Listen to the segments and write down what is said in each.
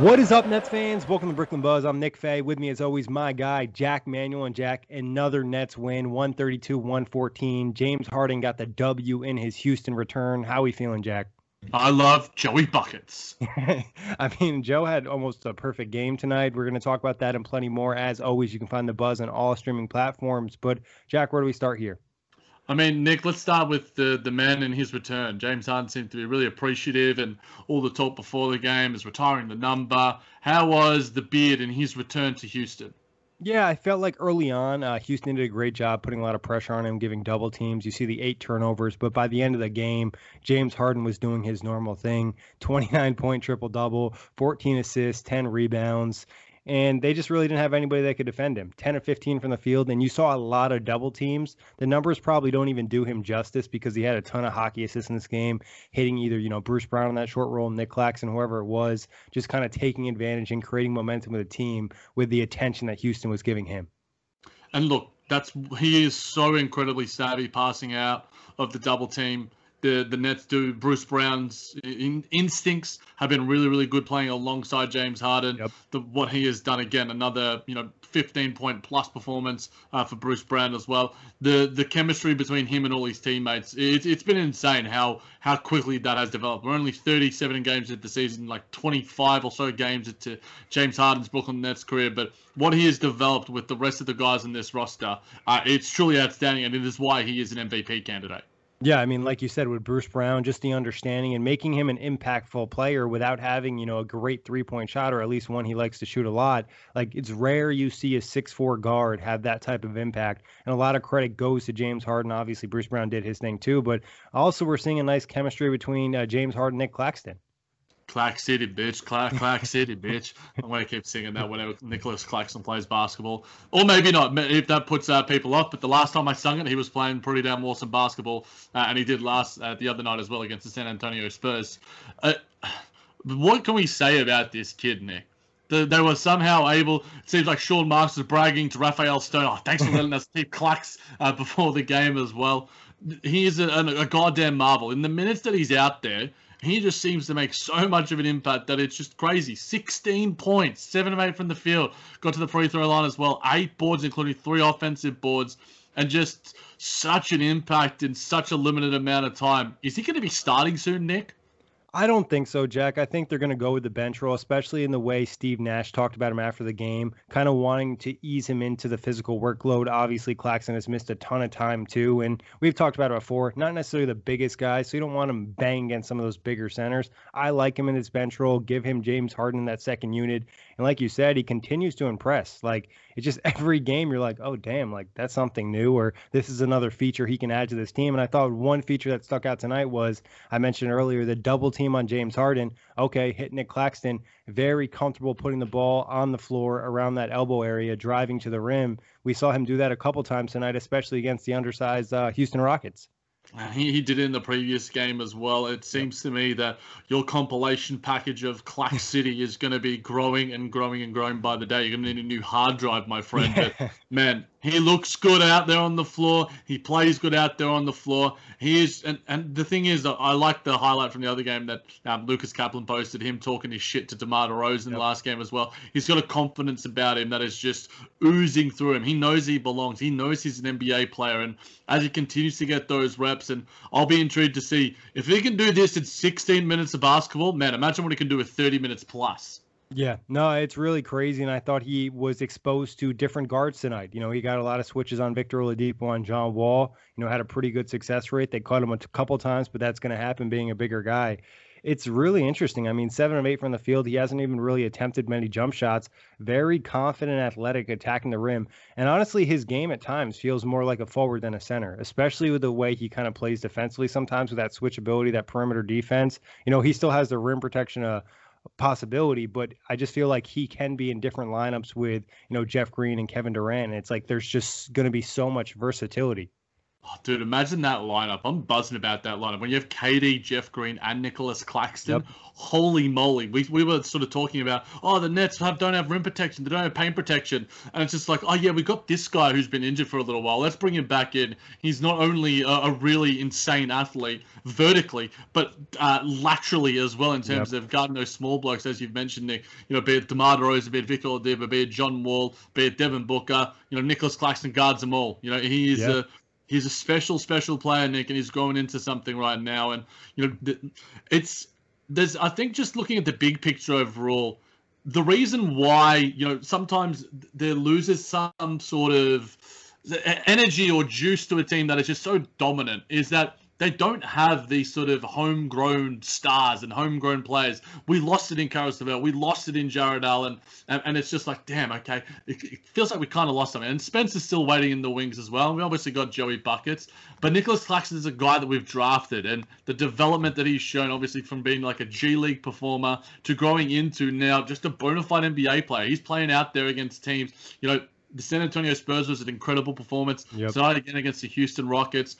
What is up, Nets fans? Welcome to Brooklyn Buzz. I'm Nick Fay. With me, as always, my guy, Jack Manuel. And Jack, another Nets win, 132 114. James Harden got the W in his Houston return. How are we feeling, Jack? I love Joey Buckets. I mean, Joe had almost a perfect game tonight. We're going to talk about that and plenty more. As always, you can find the Buzz on all streaming platforms. But, Jack, where do we start here? I mean, Nick, let's start with the the man and his return. James Harden seemed to be really appreciative, and all the talk before the game is retiring the number. How was the beard and his return to Houston? Yeah, I felt like early on, uh, Houston did a great job putting a lot of pressure on him, giving double teams. You see the eight turnovers, but by the end of the game, James Harden was doing his normal thing 29 point triple double, 14 assists, 10 rebounds and they just really didn't have anybody that could defend him. 10 or 15 from the field, and you saw a lot of double teams. The numbers probably don't even do him justice because he had a ton of hockey assists in this game, hitting either, you know, Bruce Brown on that short roll, Nick Claxton, whoever it was, just kind of taking advantage and creating momentum with the team with the attention that Houston was giving him. And look, that's he is so incredibly savvy passing out of the double team the the Nets do. Bruce Brown's in, instincts have been really really good playing alongside James Harden. Yep. The, what he has done again, another you know 15 point plus performance uh, for Bruce Brown as well. The the chemistry between him and all his teammates, it, it's been insane how how quickly that has developed. We're only 37 games into the season, like 25 or so games into James Harden's Brooklyn Nets career, but what he has developed with the rest of the guys in this roster, uh, it's truly outstanding, and it is why he is an MVP candidate. Yeah, I mean, like you said, with Bruce Brown, just the understanding and making him an impactful player without having, you know, a great three point shot or at least one he likes to shoot a lot. Like it's rare you see a six four guard have that type of impact. And a lot of credit goes to James Harden. Obviously, Bruce Brown did his thing too, but also we're seeing a nice chemistry between uh, James Harden and Nick Claxton. Clack City, bitch. Clack, Clack City, bitch. I'm going to keep singing that whenever Nicholas Claxton plays basketball. Or maybe not, if that puts uh, people off. But the last time I sung it, he was playing pretty damn awesome basketball. Uh, and he did last uh, the other night as well against the San Antonio Spurs. Uh, what can we say about this kid, Nick? The, they were somehow able. It seems like Sean Marks was bragging to Rafael Stone. Oh, thanks for letting us keep clacks uh, before the game as well. He is a, a goddamn marvel. In the minutes that he's out there, he just seems to make so much of an impact that it's just crazy. 16 points, 7 of 8 from the field. Got to the free throw line as well. 8 boards, including 3 offensive boards. And just such an impact in such a limited amount of time. Is he going to be starting soon, Nick? I don't think so, Jack. I think they're going to go with the bench role, especially in the way Steve Nash talked about him after the game, kind of wanting to ease him into the physical workload. Obviously, Claxton has missed a ton of time too, and we've talked about it before. Not necessarily the biggest guy, so you don't want him banging against some of those bigger centers. I like him in his bench role. Give him James Harden in that second unit, and like you said, he continues to impress. Like it's just every game you're like, oh damn, like that's something new, or this is another feature he can add to this team. And I thought one feature that stuck out tonight was I mentioned earlier the double team team on James Harden. Okay, hit Nick Claxton, very comfortable putting the ball on the floor around that elbow area, driving to the rim. We saw him do that a couple times tonight, especially against the undersized uh, Houston Rockets. He, he did it in the previous game as well. It seems to me that your compilation package of Clack City is going to be growing and growing and growing by the day. You're going to need a new hard drive, my friend. But man, he looks good out there on the floor. He plays good out there on the floor. He is, and, and the thing is, I like the highlight from the other game that um, Lucas Kaplan posted him talking his shit to DeMar DeRozan in yep. the last game as well. He's got a confidence about him that is just oozing through him. He knows he belongs. He knows he's an NBA player, and as he continues to get those reps, and I'll be intrigued to see if he can do this in 16 minutes of basketball. Man, imagine what he can do with 30 minutes plus. Yeah, no, it's really crazy, and I thought he was exposed to different guards tonight. You know, he got a lot of switches on Victor Oladipo on John Wall. You know, had a pretty good success rate. They caught him a couple times, but that's going to happen being a bigger guy. It's really interesting. I mean, seven of eight from the field. He hasn't even really attempted many jump shots. Very confident, athletic, attacking the rim. And honestly, his game at times feels more like a forward than a center, especially with the way he kind of plays defensively sometimes with that switchability, that perimeter defense. You know, he still has the rim protection uh, possibility, but I just feel like he can be in different lineups with, you know, Jeff Green and Kevin Durant. And it's like there's just going to be so much versatility. Oh, dude, imagine that lineup. I'm buzzing about that lineup. When you have KD, Jeff Green, and Nicholas Claxton, yep. holy moly. We, we were sort of talking about, oh, the Nets have, don't have rim protection, they don't have paint protection. And it's just like, oh, yeah, we got this guy who's been injured for a little while. Let's bring him back in. He's not only a, a really insane athlete vertically, but uh, laterally as well in terms yep. of guarding those small blokes, as you've mentioned, Nick. You know, be it DeMar DeRozan, be it Victor Oladipo, be it John Wall, be it Devin Booker. You know, Nicholas Claxton guards them all. You know, he is yep. a he's a special, special player, Nick, and he's growing into something right now. And you know, it's there's I think just looking at the big picture overall, the reason why you know sometimes there loses some sort of energy or juice to a team that is just so dominant is that they don't have these sort of homegrown stars and homegrown players. We lost it in Caris LeVert. We lost it in Jarrett Allen. And, and it's just like, damn, okay. It, it feels like we kind of lost something. And Spencer's still waiting in the wings as well. We obviously got Joey Buckets. But Nicholas Claxton is a guy that we've drafted. And the development that he's shown, obviously, from being like a G League performer to growing into now just a bona fide NBA player. He's playing out there against teams, you know, the San Antonio Spurs was an incredible performance. Yep. Tonight again against the Houston Rockets.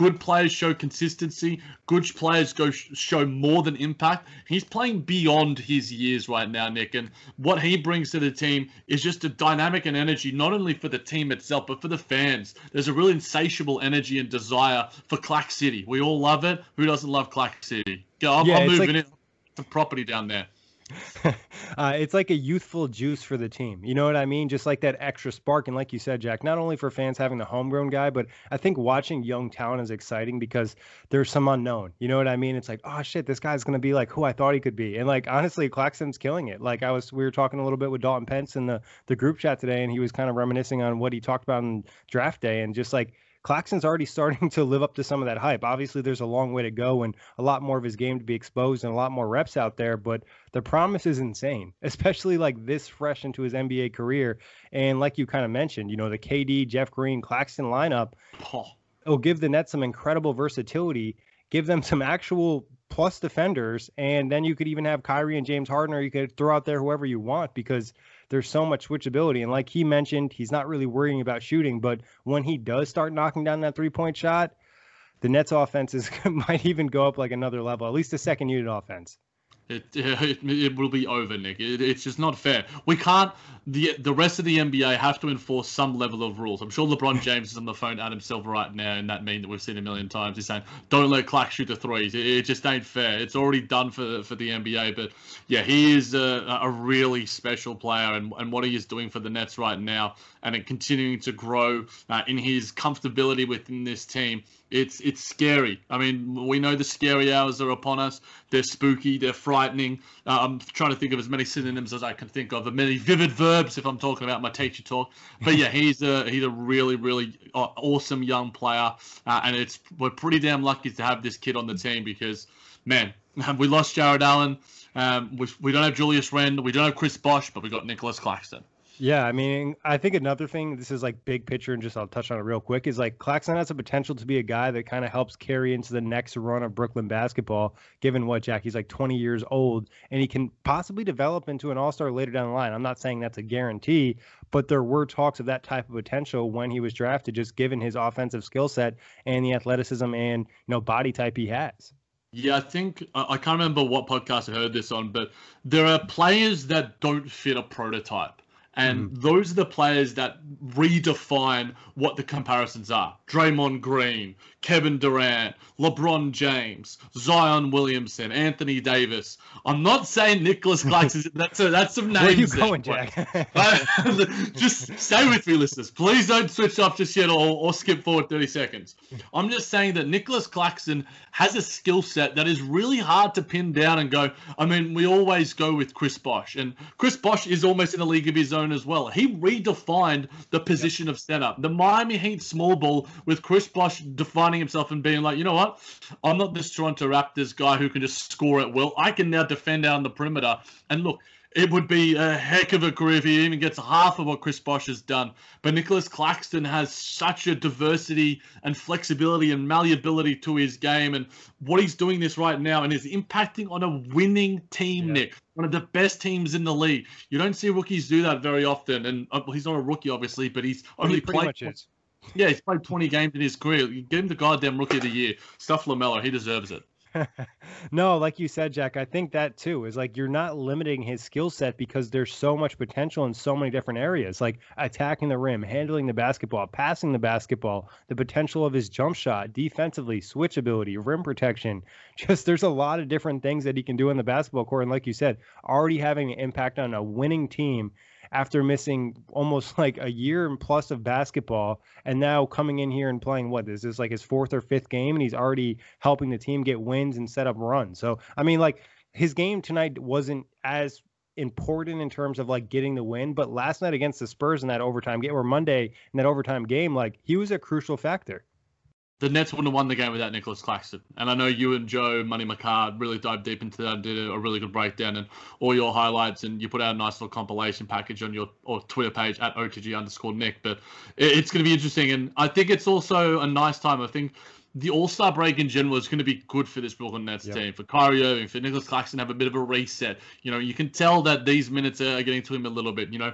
Good players show consistency. Good players go show more than impact. He's playing beyond his years right now, Nick. And what he brings to the team is just a dynamic and energy, not only for the team itself, but for the fans. There's a real insatiable energy and desire for Clack City. We all love it. Who doesn't love Clack City? I'm, yeah, I'm moving like... in the property down there. uh, it's like a youthful juice for the team. You know what I mean? Just like that extra spark. And like you said, Jack, not only for fans having the homegrown guy, but I think watching young talent is exciting because there's some unknown. You know what I mean? It's like, oh shit, this guy's gonna be like who I thought he could be. And like honestly, Claxton's killing it. Like I was, we were talking a little bit with Dalton Pence in the the group chat today, and he was kind of reminiscing on what he talked about in draft day, and just like Claxton's already starting to live up to some of that hype. Obviously, there's a long way to go and a lot more of his game to be exposed and a lot more reps out there, but the promise is insane, especially like this fresh into his NBA career. And like you kind of mentioned, you know, the KD, Jeff Green, Claxton lineup oh. will give the Nets some incredible versatility, give them some actual plus defenders, and then you could even have Kyrie and James Harden, or you could throw out there whoever you want because there's so much switchability. And like he mentioned, he's not really worrying about shooting, but when he does start knocking down that three point shot, the Nets offense is, might even go up like another level, at least the second unit offense. It, it, it will be over, Nick. It, it's just not fair. We can't. The the rest of the NBA have to enforce some level of rules. I'm sure LeBron James is on the phone at himself right now and that meme that we've seen a million times. He's saying, "Don't let Clark shoot the threes. It, it just ain't fair. It's already done for for the NBA." But yeah, he is a, a really special player, and, and what he is doing for the Nets right now, and it continuing to grow uh, in his comfortability within this team it's it's scary. I mean, we know the scary hours are upon us. They're spooky. They're frightening. Uh, I'm trying to think of as many synonyms as I can think of, as many vivid verbs if I'm talking about my teacher talk. But yeah, he's a he's a really really uh, awesome young player, uh, and it's we're pretty damn lucky to have this kid on the team because man, we lost Jarrett Allen. Um, we, we don't have Julius Randle. We don't have Chris Bosh, but we got Nicholas Claxton. Yeah, I mean, I think another thing, this is like big picture, and just I'll touch on it real quick, is like Claxton has the potential to be a guy that kind of helps carry into the next run of Brooklyn basketball, given what Jack, he's like 20 years old, and he can possibly develop into an all star later down the line. I'm not saying that's a guarantee, but there were talks of that type of potential when he was drafted, just given his offensive skill set and the athleticism and you know body type he has. Yeah, I think I can't remember what podcast I heard this on, but there are players that don't fit a prototype. And mm. those are the players that redefine what the comparisons are. Draymond Green, Kevin Durant, LeBron James, Zion Williamson, Anthony Davis. I'm not saying Nicholas Claxton. that's a, that's some names. Where are you going, Jack? Uh, just stay with me, listeners. Please don't switch off just yet or, or skip forward 30 seconds. I'm just saying that Nicholas Claxton has a skill set that is really hard to pin down and go. I mean, we always go with Chris Bosh, and Chris Bosh is almost in a league of his own as well. He redefined the position yep. of center. The Miami Heat small ball with Chris Bosh defining himself and being like, you know what? I'm not this Toronto Raptors guy who can just score at will. I can now defend out on the perimeter. And look, it would be a heck of a career if he even gets half of what Chris Bosh has done. But Nicholas Claxton has such a diversity and flexibility and malleability to his game, and what he's doing this right now, and is impacting on a winning team. Yeah. Nick, one of the best teams in the league. You don't see rookies do that very often, and uh, he's not a rookie, obviously, but he's only he played. Yeah, he's played 20 games in his career. You give him the goddamn rookie of the year. Stuff LaMelo. He deserves it. no, like you said, Jack, I think that too is like you're not limiting his skill set because there's so much potential in so many different areas, like attacking the rim, handling the basketball, passing the basketball, the potential of his jump shot, defensively, switch ability, rim protection. Just there's a lot of different things that he can do in the basketball court. And like you said, already having an impact on a winning team after missing almost like a year and plus of basketball and now coming in here and playing what is this like his fourth or fifth game and he's already helping the team get wins and set up runs. So I mean like his game tonight wasn't as important in terms of like getting the win, but last night against the Spurs in that overtime game or Monday in that overtime game, like he was a crucial factor the Nets wouldn't have won the game without Nicholas Claxton. And I know you and Joe Money McCard really dived deep into that and did a, really good breakdown and all your highlights. And you put out a nice little compilation package on your or Twitter page at OTG underscore Nick. But it, it's going to be interesting. And I think it's also a nice time. I think the All Star break in general is going to be good for this Brooklyn Nets yep. team. For Kyrie Irving, for Nicholas Claxton, have a bit of a reset. You know, you can tell that these minutes are getting to him a little bit. You know,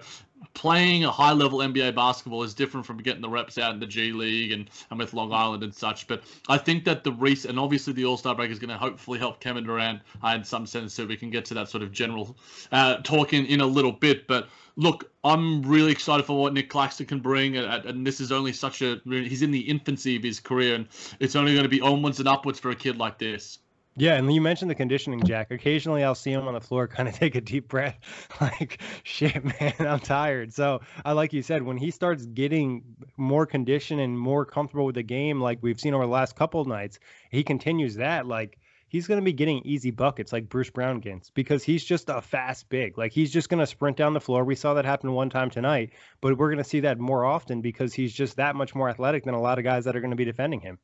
playing a high level NBA basketball is different from getting the reps out in the G League and, and with Long Island and such. But I think that the reset, and obviously the All Star break is going to hopefully help Kevin Durant uh, in some sense, so we can get to that sort of general uh, talking in a little bit. But look, I'm really excited for what Nick Claxton can bring, and, and this is only such a he's in the infancy of his career, and it's only going to be onwards and upwards for a kid like this. Yeah, and you mentioned the conditioning, Jack. Occasionally, I'll see him on the floor, kind of take a deep breath, like, "Shit, man, I'm tired." So, I like you said, when he starts getting more conditioned and more comfortable with the game, like we've seen over the last couple nights, he continues that. Like, he's going to be getting easy buckets, like Bruce Brown gets, because he's just a fast big. Like, he's just going to sprint down the floor. We saw that happen one time tonight, but we're going to see that more often because he's just that much more athletic than a lot of guys that are going to be defending him.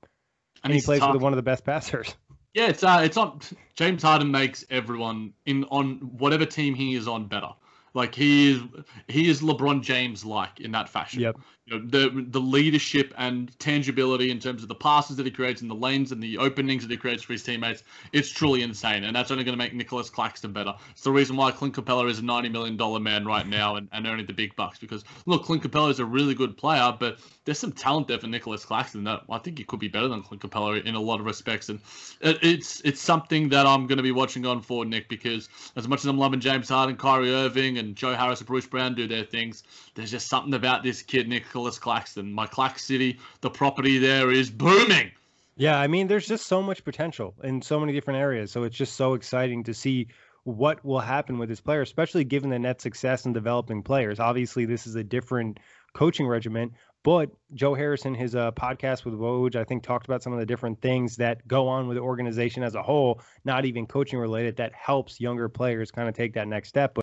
And, and he plays tough. with one of the best passers. Yeah, it's uh, it's on. James Harden makes everyone in on whatever team he is on better. Like he is, he is LeBron James like in that fashion. Yep. You know, the the leadership and tangibility in terms of the passes that he creates and the lanes and the openings that he creates for his teammates, it's truly insane. And that's only going to make Nicholas Claxton better. It's the reason why Clint Capela is a ninety million dollar man right now and, and earning the big bucks. Because look, Clint Capela is a really good player, but there's some talent there for Nicholas Claxton that I think he could be better than Clint Capela in a lot of respects, and it, it's it's something that I'm going to be watching on for Nick because as much as I'm loving James Harden, Kyrie Irving, and Joe Harris and Bruce Brown do their things, there's just something about this kid Nicholas Claxton. My Clax City, the property there is booming. Yeah, I mean, there's just so much potential in so many different areas. So it's just so exciting to see what will happen with this player, especially given the net success in developing players. Obviously, this is a different coaching regimen, but Joe Harrison, his uh, podcast with Woj, I think talked about some of the different things that go on with the organization as a whole, not even coaching related, that helps younger players kind of take that next step. But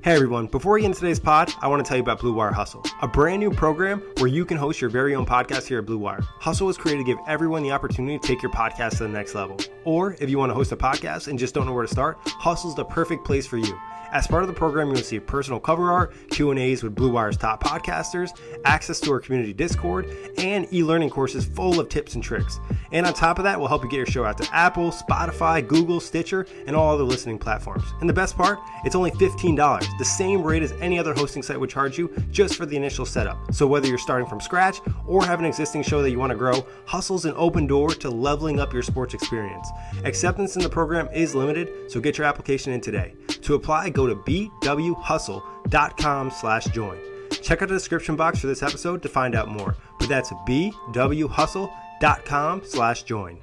Hey everyone, before we get into today's pod, I want to tell you about Blue Wire Hustle, a brand new program where you can host your very own podcast here at Blue Wire. Hustle was created to give everyone the opportunity to take your podcast to the next level. Or if you want to host a podcast and just don't know where to start, Hustle's the perfect place for you. As part of the program, you'll receive personal cover art, Q&As with Blue Wire's top podcasters, access to our community Discord, and e-learning courses full of tips and tricks. And on top of that, we'll help you get your show out to Apple, Spotify, Google, Stitcher, and all other listening platforms. And the best part, it's only $15, the same rate as any other hosting site would charge you just for the initial setup. So whether you're starting from scratch or have an existing show that you want to grow, Hustle's an open door to leveling up your sports experience. Acceptance in the program is limited, so get your application in today. To apply, go to bwhustle.com slash join. Check out the description box for this episode to find out more. But that's bwhustle.com slash join.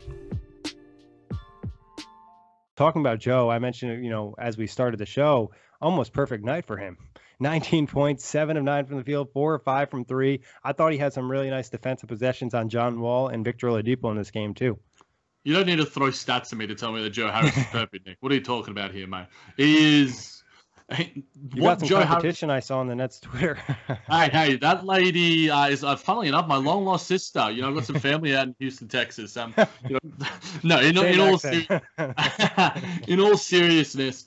talking about Joe, I mentioned, you know, as we started the show, almost perfect night for him. 19 points, seven of nine from the field, four or five from three. I thought he had some really nice defensive possessions on John Wall and Victor Oladipo in this game too. You don't need to throw stats at me to tell me that Joe Harris is perfect, Nick. What are you talking about here, mate? He is. You got some Joe competition Harris... I saw on the Nets Twitter. hey, hey, that lady uh, is, uh, funnily enough, my long lost sister. You know, I've got some family out in Houston, Texas. Um, you know, no, in, in all in all seriousness,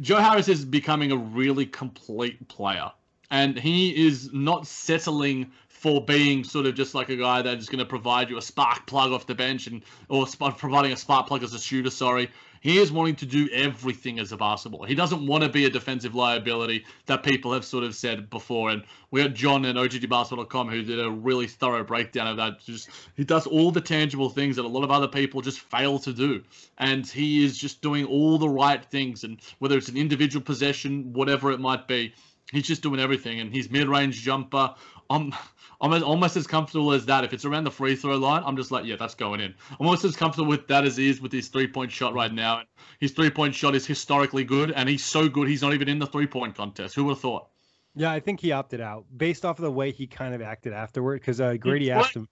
Joe Harris is becoming a really complete player, and he is not settling for being sort of just like a guy that is going to provide you a spark plug off the bench and or providing a spark plug as a shooter. Sorry, he is wanting to do everything as a basketball. He doesn't want to be a defensive liability that people have sort of said before. And we had John at OGGBasketball.com who did a really thorough breakdown of that. Just he does all the tangible things that a lot of other people just fail to do, and he is just doing all the right things. And whether it's an individual possession, whatever it might be, he's just doing everything. And his mid-range jumper, I'm I'm almost as comfortable as that. If it's around the free throw line, I'm just like, yeah, that's going in. I'm almost as comfortable with that as he is with his three point shot right now. His three point shot is historically good, and he's so good he's not even in the three point contest. Who would have thought? Yeah, I think he opted out based off of the way he kind of acted afterward. Because uh, Grady asked him.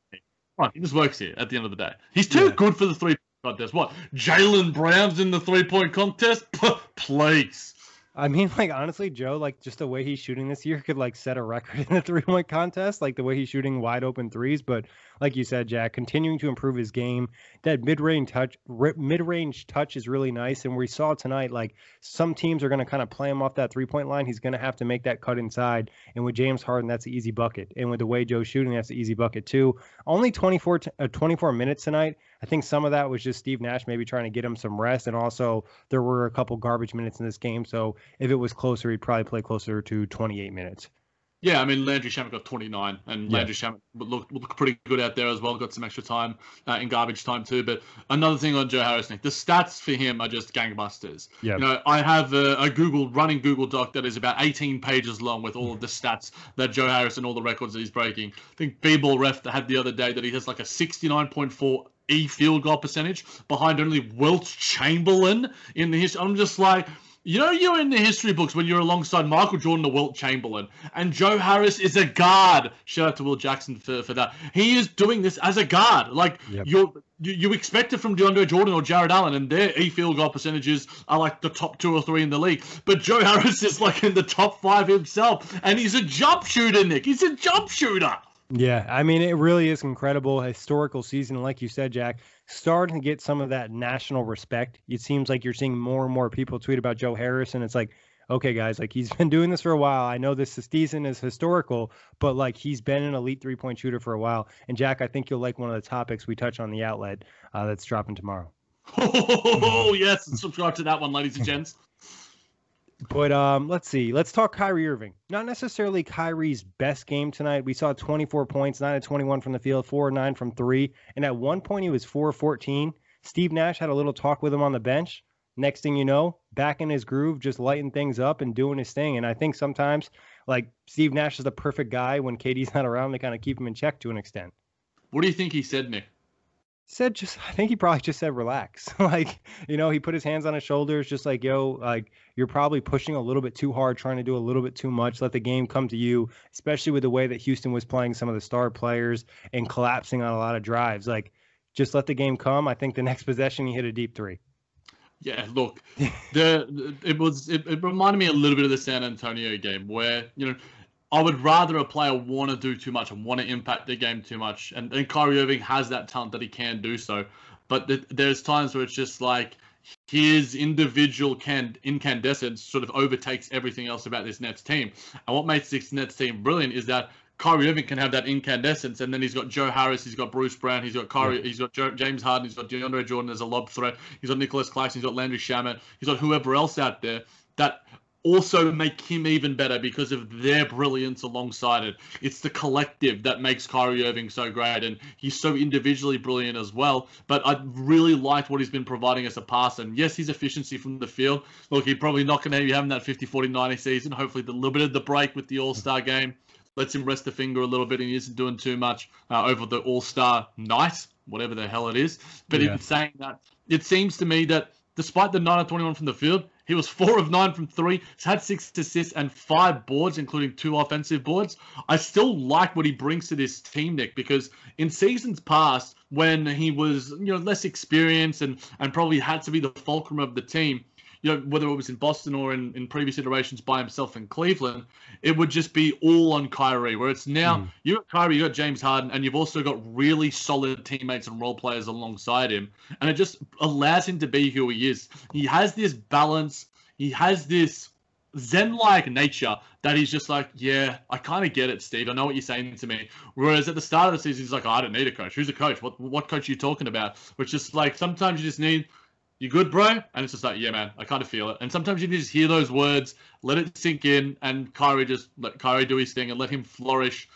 Right, he just works here at the end of the day. He's too yeah. good for the three point contest. What? Jaylen Brown's in the three point contest? Please. I mean, like honestly, Joe, like just the way he's shooting this year could like set a record in the three point contest, like the way he's shooting wide open threes. But like you said, Jack, continuing to improve his game. That mid range touch, mid range touch is really nice. And we saw tonight, like some teams are going to kind of play him off that three point line. He's going to have to make that cut inside. And with James Harden, that's an easy bucket. And with the way Joe's shooting, that's an easy bucket too. Only 24, t- uh, 24 minutes tonight. I think some of that was just Steve Nash maybe trying to get him some rest, and also there were a couple garbage minutes in this game. So if it was closer, he'd probably play closer to 28 minutes. Yeah, I mean Landry Shamet got 29, and yeah. Landry Shamet looked looked pretty good out there as well. Got some extra time uh, in garbage time too. But another thing on Joe Harris, Nick, the stats for him are just gangbusters. Yeah. You know, I have a, a, Google running Google Doc that is about 18 pages long with all of the stats that Joe Harris and all the records that he's breaking. I think B-ball ref had the other day that he has like a 69.4 E field goal percentage behind only Wilt Chamberlain in the history. I'm just like you know, you're in the history books when you're alongside Michael Jordan or Wilt Chamberlain, and Joe Harris is a guard. Shout out to Will Jackson for, for that. He is doing this as a guard. Like yep. you're, you you expect it from DeAndre Jordan or Jarrett Allen, and their e field goal percentages are like the top two or three in the league. But Joe Harris is like in the top five himself, and he's a jump shooter, Nick. He's a jump shooter. Yeah, I mean, it really is incredible historical season. Like you said, Jack, starting to get some of that national respect. It seems like you're seeing more and more people tweet about Joe Harris, and it's like, okay, guys, like he's been doing this for a while. I know this season is historical, but like he's been an elite three point shooter for a while. And Jack, I think you'll like one of the topics we touch on the outlet uh, that's dropping tomorrow. Oh yes, And subscribe to that one, ladies and gents But um, let's see. Let's talk Kyrie Irving. Not necessarily Kyrie's best game tonight. We saw 24 points, 9 of 21 from the field, 4 9 from 3. And at one point, he was 4 14. Steve Nash had a little talk with him on the bench. Next thing you know, back in his groove, just lighting things up and doing his thing. And I think sometimes, like, Steve Nash is the perfect guy when KD's not around to kind of keep him in check to an extent. What do you think he said, Nick? Said just I think he probably just said relax. like, you know, he put his hands on his shoulders just like, yo, like you're probably pushing a little bit too hard, trying to do a little bit too much. Let the game come to you, especially with the way that Houston was playing some of the star players and collapsing on a lot of drives. Like, just let the game come. I think the next possession he hit a deep three. Yeah, look, the it was it, it reminded me a little bit of the San Antonio game where, you know, I would rather a player want to do too much and want to impact the game too much. And, and Kyrie Irving has that talent that he can do so. But th- there's times where it's just like his individual can incandescence sort of overtakes everything else about this Nets team. And what makes this Nets team brilliant is that Kyrie Irving can have that incandescence, and then he's got Joe Harris, he's got Bruce Brown, he's got Kyrie, yeah. he's got Joe, James Harden, he's got DeAndre Jordan as a lob threat, he's got Nicholas Claxton, he's got Landry Shamet, he's got whoever else out there that also make him even better because of their brilliance alongside it. It's the collective that makes Kyrie Irving so great, and he's so individually brilliant as well. But I really liked what he's been providing as a passer. And yes, his efficiency from the field. Look, he's probably not going to be having that 50 40 90 season. Hopefully, the little bit of the break with the All Star game lets him rest the finger a little bit and he isn't doing too much uh, over the All Star night, whatever the hell it is. But yeah. in saying that, it seems to me that despite the 9 of 21 from the field, he was four of nine from three. He's had six assists and five boards, including two offensive boards. I still like what he brings to this team, Nick, because in seasons past, when he was you know less experienced and and probably had to be the fulcrum of the team, you know, whether it was in Boston or in, in previous iterations by himself in Cleveland, it would just be all on Kyrie. Where it's now mm. you got Kyrie, you got James Harden, and you've also got really solid teammates and role players alongside him, and it just allows him to be who he is. He has this balance. He has this zen-like nature that he's just like, yeah, I kind of get it, Steve. I know what you're saying to me. Whereas at the start of the season, he's like, oh, I don't need a coach. Who's a coach? What what coach are you talking about? Which is like sometimes you just need you good, bro? And it's just like, yeah, man, I kind of feel it. And sometimes you just hear those words, let it sink in, and Kyrie just let Kyrie do his thing and let him flourish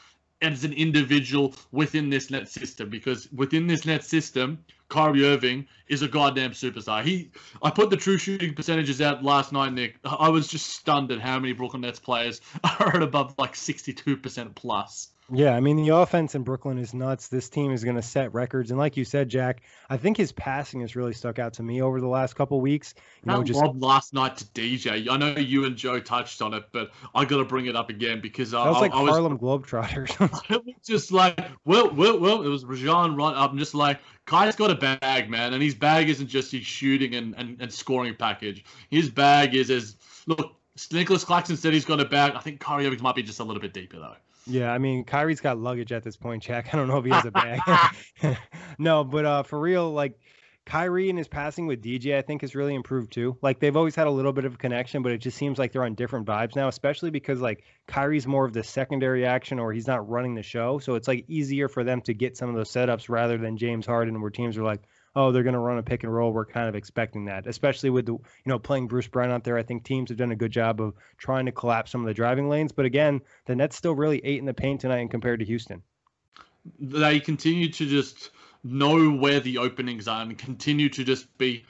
as an individual within this net system. Because within this net system, Kyrie Irving is a goddamn superstar. He, I put the true shooting percentages out last night, Nick. I was just stunned at how many Brooklyn Nets players are at above like 62% plus. Yeah, I mean the offense in Brooklyn is nuts. This team is going to set records, and like you said, Jack, I think his passing has really stuck out to me over the last couple weeks. You know, just last night to DJ. I know you and Joe touched on it, but I got to bring it up again because that was I, like I, Harlem was, Globetrotters. it was just like, well, well, well. It was Rajon run up. I'm just like, Kai's got a bag, man, and his bag isn't just his shooting and, and, and scoring package. His bag is as look. Nicholas Claxton said he's got a bag. I think Kyrie Irving might be just a little bit deeper though. Yeah, I mean, Kyrie's got luggage at this point, Jack. I don't know if he has a bag. no, but uh, for real, like Kyrie and his passing with DJ, I think has really improved too. Like they've always had a little bit of a connection, but it just seems like they're on different vibes now, especially because like Kyrie's more of the secondary action or he's not running the show. So it's like easier for them to get some of those setups rather than James Harden, where teams are like, oh, they're going to run a pick and roll. We're kind of expecting that, especially with the, you know, playing Bruce Brown out there. I think teams have done a good job of trying to collapse some of the driving lanes. But again, the Nets still really ate in the paint tonight and compared to Houston. They continue to just know where the openings are and continue to just be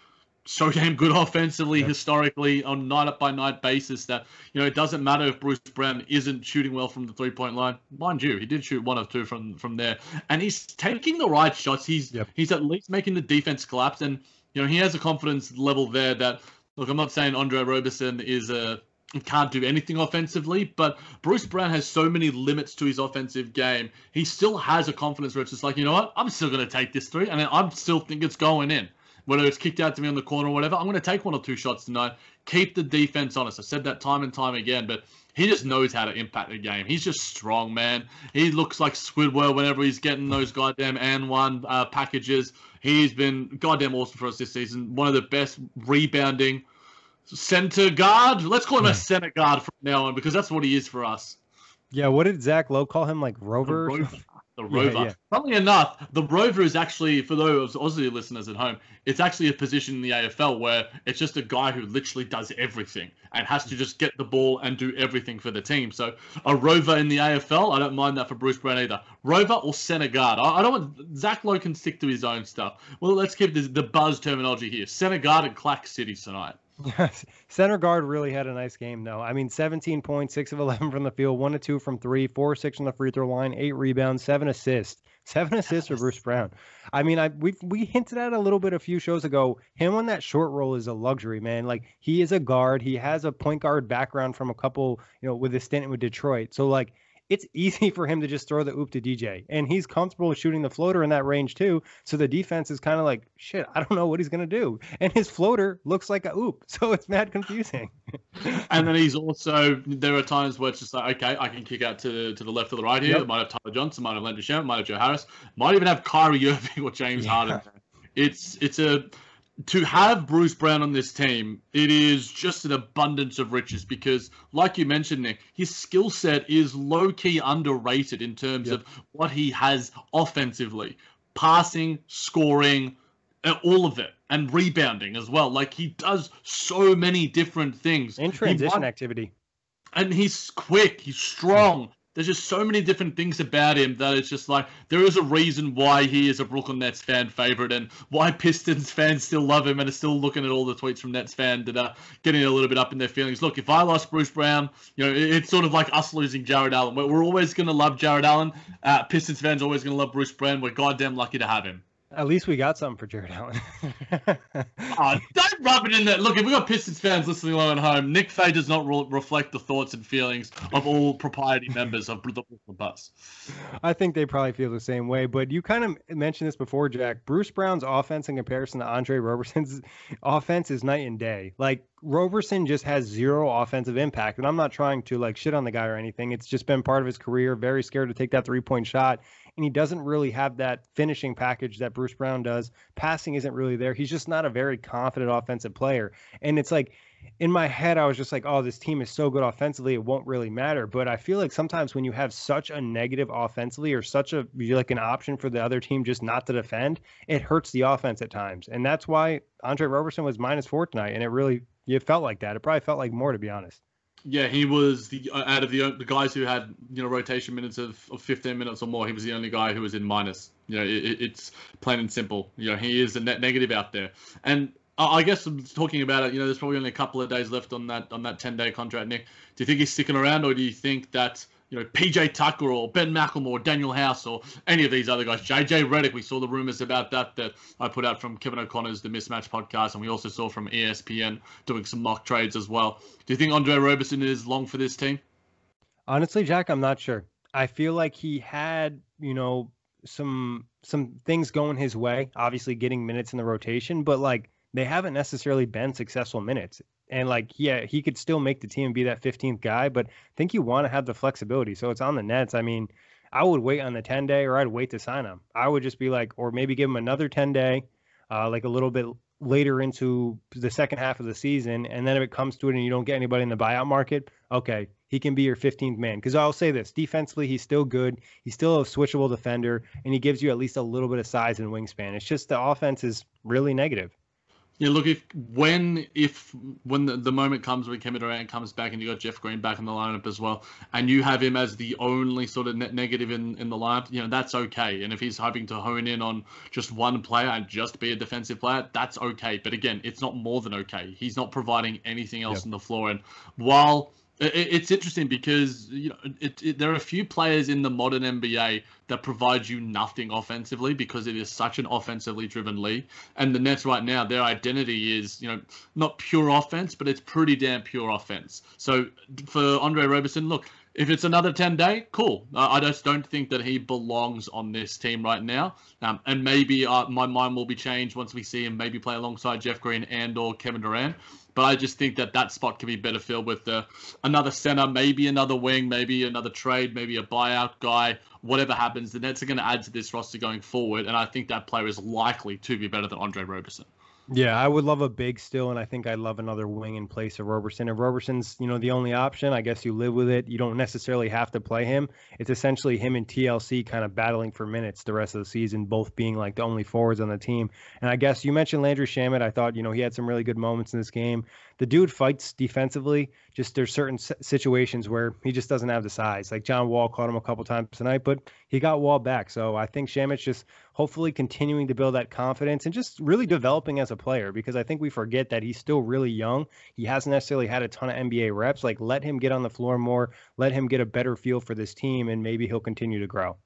so damn good offensively, yeah. historically, on night up by night basis that, you know, it doesn't matter if Bruce Brown isn't shooting well from the three point line. Mind you, he did shoot one of two from from there. And he's taking the right shots. He's yep. he's at least making the defense collapse. And, you know, he has a confidence level there that look, I'm not saying Andre Roberson is a can't do anything offensively, but Bruce Brown has so many limits to his offensive game. He still has a confidence where it's just like, you know what, I'm still going to take this three, and I'm still think it's going in whether it's kicked out to me on the corner or whatever, I'm going to take one or two shots tonight. Keep the defense honest. I've said that time and time again, but he just knows how to impact the game. He's just strong, man. He looks like Squidward whenever he's getting those goddamn and one uh, packages. He's been goddamn awesome for us this season. One of the best rebounding center guard. Let's call him a center guard from now on because that's what he is for us. Yeah, what did Zach Lowe call him? Like Rover? Rover. The rover. yeah. Funnily enough, the rover is actually, for those Aussie listeners at home, it's actually a position in the AFL where it's just a guy who literally does everything and has to just get the ball and do everything for the team. So a rover in the AFL, I don't mind that for Bruce Brown either. Rover or centre guard. I, I don't want Zach Lowe can stick to his own stuff. Well, let's keep this, the buzz terminology here. Centre guard and Clack City tonight. Yes. Center guard really had a nice game, though. I mean, 17 points, 6 of 11 from the field, 1 to 2 from 3, 4 6 on the free throw line, 8 rebounds, 7 assists. 7 assists for Bruce Brown. I mean, I we we hinted at a little bit a few shows ago. Him on that short roll is a luxury, man. Like he is a guard. He has a point guard background from a couple, you know, with his stint with Detroit. So like it's easy for him to just throw the oop to DJ. And he's comfortable shooting the floater in that range too. So the defense is kind of like, shit, I don't know what he's going to do. And his floater looks like a oop. So it's mad confusing. And then he's also there are times where it's just like, okay, I can kick out to to the left or the right here. Yep. It might have Tyler Johnson, might have Landry Shamet, might have Joe Harris, might even have Kyrie Irving or James Yeah. Harden. It's it's a to have Bruce Brown on this team, it is just an abundance of riches because, like you mentioned, Nick, his skill set is low key underrated in terms Yep. of what he has offensively passing, scoring, uh, all of it, and rebounding as well. Like he does so many different things. In transition won- activity. and he's quick, he's strong. There's just so many different things about him that it's just like there is a reason why he is a Brooklyn Nets fan favorite and why Pistons fans still love him and are still looking at all the tweets from Nets fans that are getting a little bit up in their feelings. Look, if I lost Bruce Brown, you know, it's sort of like us losing Jarrett Allen. We're, always going to love Jarrett Allen. Uh, Pistons fans always going to love Bruce Brown. We're goddamn lucky to have him. At least we got something for Jarrett Allen. Oh, don't rub it in there. Look, if we got Pistons fans listening along at home, Nick Fay does not re- reflect the thoughts and feelings of all propriety members of the Brooklyn Buzz. I think they probably feel the same way. But you kind of mentioned this before, Jack. Bruce Brown's offense in comparison to Andre Roberson's offense is night and day. Like Roberson just has zero offensive impact, and I'm not trying to like shit on the guy or anything. It's just been part of his career. Very scared to take that three point shot, and he doesn't really have that finishing package that Bruce Brown does. Passing isn't really there. He's just not a very confident offensive player, and it's like in my head, I was just like, oh, this team is so good offensively, it won't really matter. But I feel like sometimes when you have such a negative offensively or such a you're like an option for the other team just not to defend, it hurts the offense at times. And that's why Andre Roberson was minus four tonight. And it really, it felt like that. It probably felt like more, to be honest. Yeah, he was the uh, out of the the guys who had you know rotation minutes of, of 15 minutes or more. He was the only guy who was in minus. You know, it, it- it's plain and simple. You know, he is a net negative out there. And I I guess talking about it. You know, there's probably only a couple of days left on that on that 10 day contract. Nick, do you think he's sticking around, or do you think that you know PJ Tucker or Ben McLemore, Danuel House, or any of these other guys, JJ Redick? We saw the rumors about that that I put out from Kevin O'Connor's The Mismatch podcast, and we also saw from ESPN doing some mock trades as well. Do you think Andre Roberson is long for this team? Honestly, Jack, I'm not sure. I feel like he had, you know, some some things going his way. Obviously, getting minutes in the rotation, but like they haven't necessarily been successful minutes. And like, yeah, he could still make the team and be that 15th guy, but I think you want to have the flexibility. So it's on the Nets. I mean, I would wait on the 10 day, or I'd wait to sign him. I would just be like, or maybe give him another 10 day, uh, like a little bit later into the second half of the season. And then if it comes to it and you don't get anybody in the buyout market, okay, he can be your 15th man. Because I'll say this defensively, he's still good. He's still a switchable defender, and he gives you at least a little bit of size and wingspan. It's just the offense is really negative. Yeah, look, if when if when the, the moment comes when Kevin Durant comes back and you got Jeff Green back in the lineup as well, and you have him as the only sort of net negative in, in the lineup, you know that's okay. And if he's hoping to hone in on just one player and just be a defensive player, that's okay. But again, it's not more than okay. He's not providing anything else Yep. on the floor. And while it's interesting because you know it, it, there are a few players in the modern NBA that provide you nothing offensively because it is such an offensively driven league. And the Nets right now, their identity is you know not pure offense, but it's pretty damn pure offense. So for Andre Roberson, look. If it's another 10 day, cool. Uh, I just don't think that he belongs on this team right now. Um, and maybe uh, my mind will be changed once we see him maybe play alongside Jeff Green and or Kevin Durant. But I just think that that spot can be better filled with uh, another center, maybe another wing, maybe another trade, maybe a buyout guy. Whatever happens, the Nets are going to add to this roster going forward, and I think that player is likely to be better than Andre Roberson. Yeah, I would love a big still, and I think I'd love another wing in place of Roberson. If Roberson's, you know, the only option, I guess you live with it. You don't necessarily have to play him. It's essentially him and TLC kind of battling for minutes the rest of the season, both being like the only forwards on the team. And I guess you mentioned Landry Shamet. I thought, you know, he had some really good moments in this game the dude fights defensively. Just there's certain situations where he just doesn't have the size. Like John Wall caught him a couple times tonight, but he got Wall back. So I think Shamet's just hopefully continuing to build that confidence and just really developing as a player because I think we forget that he's still really young. He hasn't necessarily had a ton of NBA reps. Like let him get on the floor more, let him get a better feel for this team, and maybe he'll continue to grow.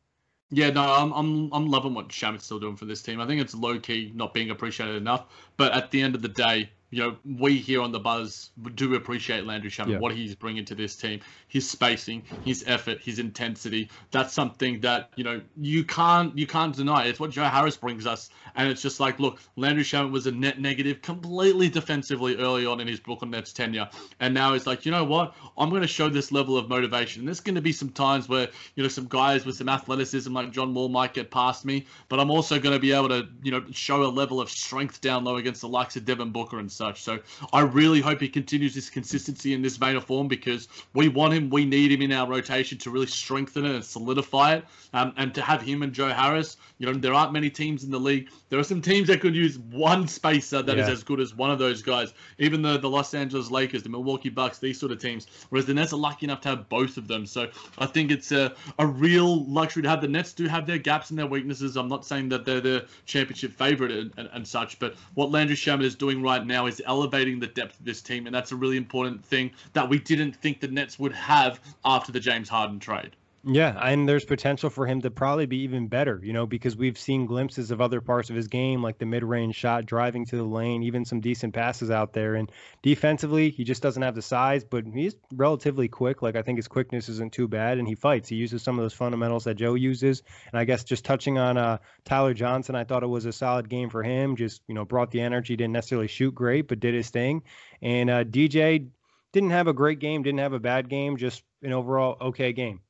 Yeah, no, I'm I'm I'm loving what Shamet's still doing for this team. I think it's low key not being appreciated enough. But at the end of the day, you know, we here on the Buzz do appreciate Landry Shamet, yeah. what he's bringing to this team, his spacing, his effort, his intensity. That's something that you know you can't you can't deny. It's what Joe Harris brings us, and it's just like, look, Landry Shamet was a net negative, completely defensively early on in his Brooklyn Nets tenure, and now it's like, you know what, I'm going to show this level of motivation. And there's going to be some times where you know some guys with some athleticism like John Wall might get past me, but I'm also going to be able to you know show a level of strength down low against the likes of Devin Booker and such. So I really hope he continues this consistency in this vein of form because we want him, we need him in our rotation to really strengthen it and solidify it. Um, and to have him and Joe Harris, you know, there aren't many teams in the league. There are some teams that could use one spacer that yeah. is as good as one of those guys. Even the, the Los Angeles Lakers, the Milwaukee Bucks, these sort of teams. Whereas the Nets are lucky enough to have both of them. So I think it's a, a real luxury to have. The Nets do have their gaps and their weaknesses. I'm not saying that they're the championship favorite and, and, and such, but what Landry Shamet is doing right now is elevating the depth of this team, and that's a really important thing that we didn't think the Nets would have after the James Harden trade. Yeah, and there's potential for him to probably be even better, you know, because we've seen glimpses of other parts of his game, like the mid-range shot, driving to the lane, even some decent passes out there. And defensively, he just doesn't have the size, but he's relatively quick. Like I think his quickness isn't too bad, and he fights. He uses some of those fundamentals that Joe uses. And I guess just touching on uh, Tyler Johnson, I thought it was a solid game for him. Just you know, brought the energy, didn't necessarily shoot great, but did his thing. And uh, DJ didn't have a great game, didn't have a bad game, just an overall okay game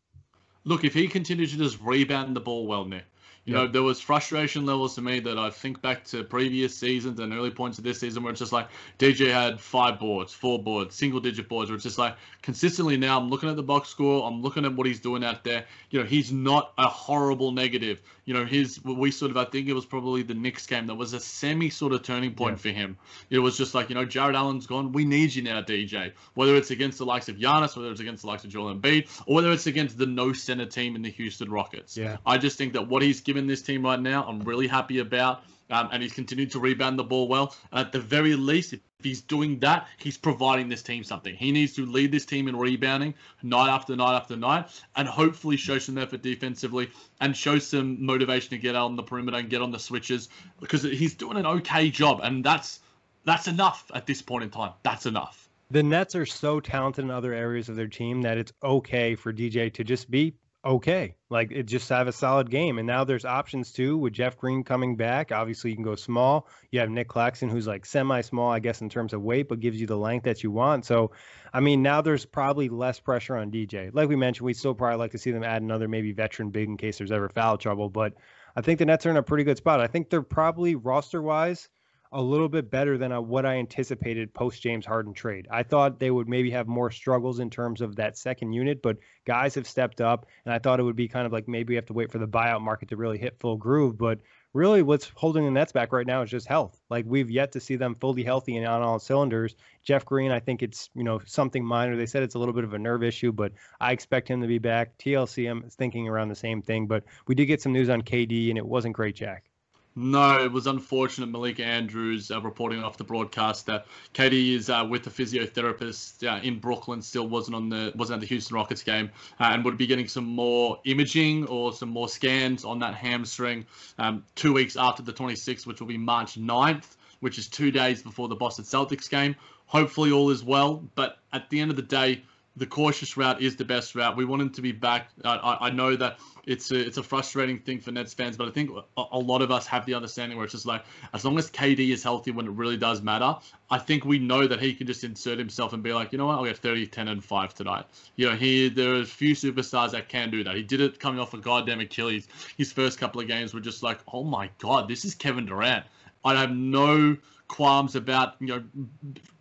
look, if he continues to just rebound the ball well, Nick, you yep. know, there was frustration levels to me that I think back to previous seasons and early points of this season where it's just like DJ had five boards, four boards, single digit boards, where it's just like consistently now I'm looking at the box score, I'm looking at what he's doing out there. You know, he's not a horrible negative. You know, his we sort of I think it was probably the Knicks game that was a semi sort of turning point yeah. for him. It was just like, you know, Jarrett Allen's gone, we need you now, DJ. Whether it's against the likes of Giannis, whether it's against the likes of Joel Embiid, or whether it's against the no center team in the Houston Rockets. Yeah. I just think that what he's given this team right now, I'm really happy about. Um, and he's continued to rebound the ball well. At the very least, if he's doing that, he's providing this team something. He needs to lead this team in rebounding night after night after night, and hopefully show some effort defensively and show some motivation to get out on the perimeter and get on the switches because he's doing an okay job, and that's that's enough at this point in time. That's enough. The Nets are so talented in other areas of their team that it's okay for DJ to just be okay. Like it just have a solid game. And now there's options too with Jeff Green coming back. Obviously, you can go small. You have Nick Claxton, who's like semi small, I guess, in terms of weight, but gives you the length that you want. So, I mean, now there's probably less pressure on DJ. Like we mentioned, we still probably like to see them add another maybe veteran big in case there's ever foul trouble. But I think the Nets are in a pretty good spot. I think they're probably roster wise a little bit better than uh, what I anticipated post James Harden trade. I thought they would maybe have more struggles in terms of that second unit, but guys have stepped up, and I thought it would be kind of like maybe we have to wait for the buyout market to really hit full groove. But really, what's holding the Nets back right now is just health. Like we've yet to see them fully healthy and on all cylinders. Jeff Green, I think it's you know something minor. They said it's a little bit of a nerve issue, but I expect him to be back. TLC, I'm thinking around the same thing, but we did get some news on KD, and it wasn't great, Jack. No, it was unfortunate. Malika Andrews uh, reporting off the broadcast that KD is uh, with a physiotherapist uh, in Brooklyn. Still wasn't on the wasn't at the Houston Rockets game, uh, and would be getting some more imaging or some more scans on that hamstring um, two weeks after the 26th, which will be March 9th, which is two days before the Boston Celtics game. Hopefully, all is well. But at the end of the day, the cautious route is the best route. We want him to be back. I, I know that it's a it's a frustrating thing for Nets fans, but I think a, lot of us have the understanding where it's just like as long as KD is healthy when it really does matter, I think we know that he can just insert himself and be like, you know what, I'll get 30, 10, and 5 tonight. You know, he there are a few superstars that can do that. He did it coming off a goddamn Achilles. His first couple of games were just like, oh my god, this is Kevin Durant I have no qualms about you know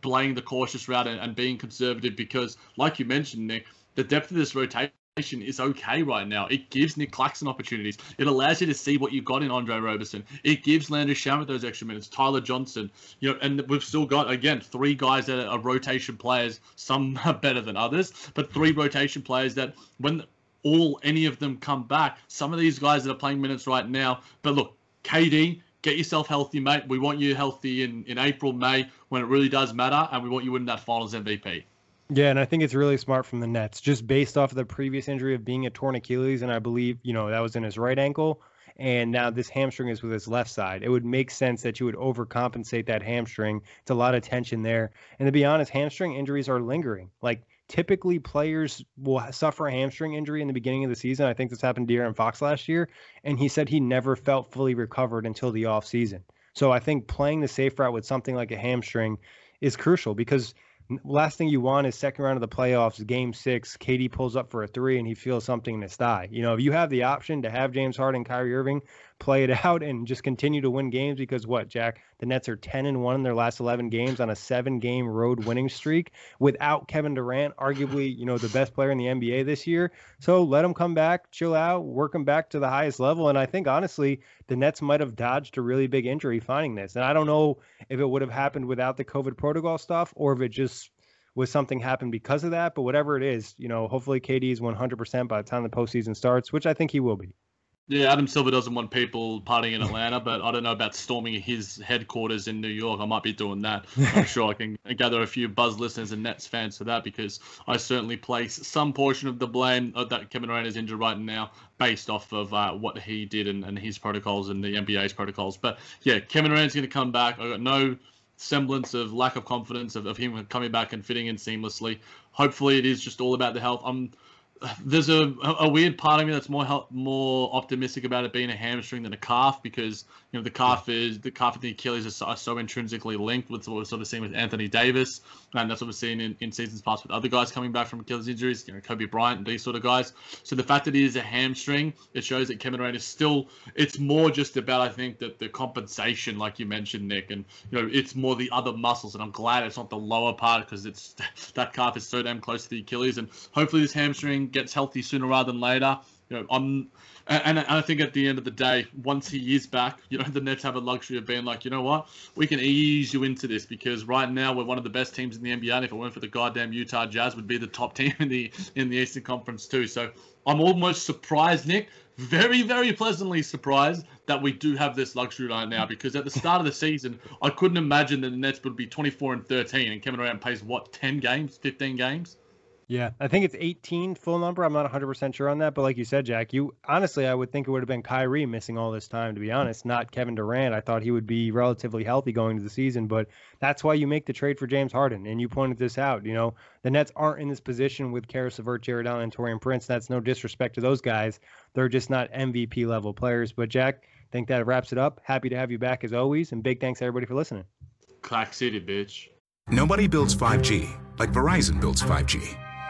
playing the cautious route and, and being conservative because, like you mentioned, Nick, the depth of this rotation is okay right now. It gives Nick Claxton opportunities. It allows you to see what you've got in Andre Roberson. It gives Landry Shamet those extra minutes. Tyler Johnson, you know, and we've still got again three guys that are rotation players. Some are better than others, but three rotation players that when all any of them come back, some of these guys that are playing minutes right now. But look, KD, get yourself healthy, mate. We want you healthy in in April, May when it really does matter, and we want you winning that Finals MVP. Yeah, and I think it's really smart from the Nets, just based off of the previous injury of being a torn Achilles, and I believe you know that was in his right ankle, and now this hamstring is with his left side. It would make sense that you would overcompensate that hamstring. It's a lot of tension there, and to be honest, hamstring injuries are lingering. Like typically, players will suffer a hamstring injury in the beginning of the season. I think this happened to Aaron Fox last year, and he said he never felt fully recovered until the off season. So I think playing the safe route with something like a hamstring is crucial because last thing you want is second round of the playoffs, game six, KD pulls up for a three and he feels something in his thigh. You know, if you have the option to have James Harden, Kyrie Irving play it out and just continue to win games because what, Jack? The Nets are 10 and 1 in their last 11 games on a seven game road winning streak without Kevin Durant, arguably, you know, the best player in the NBA this year. So let him come back, chill out, work him back to the highest level. And I think, honestly, the Nets might have dodged a really big injury finding this. And I don't know if it would have happened without the COVID protocol stuff or if it just was something happened because of that. But whatever it is, you know, hopefully KD is 100% by the time the postseason starts, which I think he will be. Yeah, Adam Silver doesn't want people partying in Atlanta, but I don't know about storming his headquarters in New York. I might be doing that. I'm sure I can gather a few Buzz listeners and Nets fans for that because I certainly place some portion of the blame that Kevin Durant is injured right now based off of uh, what he did and, and his protocols and the NBA's protocols. But yeah, Kevin Durant's going to come back. I got no semblance of lack of confidence of, of him coming back and fitting in seamlessly. Hopefully, it is just all about the health. I'm there's a a weird part of me that's more help, more optimistic about it being a hamstring than a calf because you know the calf is the calf and the Achilles are so, are so, intrinsically linked with what we're sort of seeing with Anthony Davis and that's what we're seeing in, in seasons past with other guys coming back from Achilles injuries, you know Kobe Bryant and these sort of guys. So the fact that it is a hamstring, it shows that Kevin Durant is still. It's more just about I think that the compensation, like you mentioned, Nick, and you know it's more the other muscles, and I'm glad it's not the lower part because it's that calf is so damn close to the Achilles, and hopefully this hamstring gets healthy sooner rather than later. You know, I'm, and, and I think at the end of the day, once he is back, you know, the Nets have a luxury of being like, you know what, we can ease you into this because right now we're one of the best teams in the NBA. And if it weren't for the goddamn Utah Jazz, would be the top team in the in the Eastern Conference too. So I'm almost surprised, Nick, very, very pleasantly surprised that we do have this luxury right now because at the start of the season, I couldn't imagine that the Nets would be 24 and 13 and Kevin Durant plays what 10 games, 15 games. Yeah, I think it's 18 full number. I'm not 100% sure on that, but like you said, Jack, you honestly, I would think it would have been Kyrie missing all this time, to be honest, not Kevin Durant. I thought he would be relatively healthy going into the season, but that's why you make the trade for James Harden. And you pointed this out. You know, the Nets aren't in this position with Caris LeVert, Jarrett Allen, and Taurean Prince. That's no disrespect to those guys. They're just not MVP level players. But Jack, I think that wraps it up. Happy to have you back as always, and big thanks everybody for listening. Clack City, bitch. Nobody builds 5G like Verizon builds 5G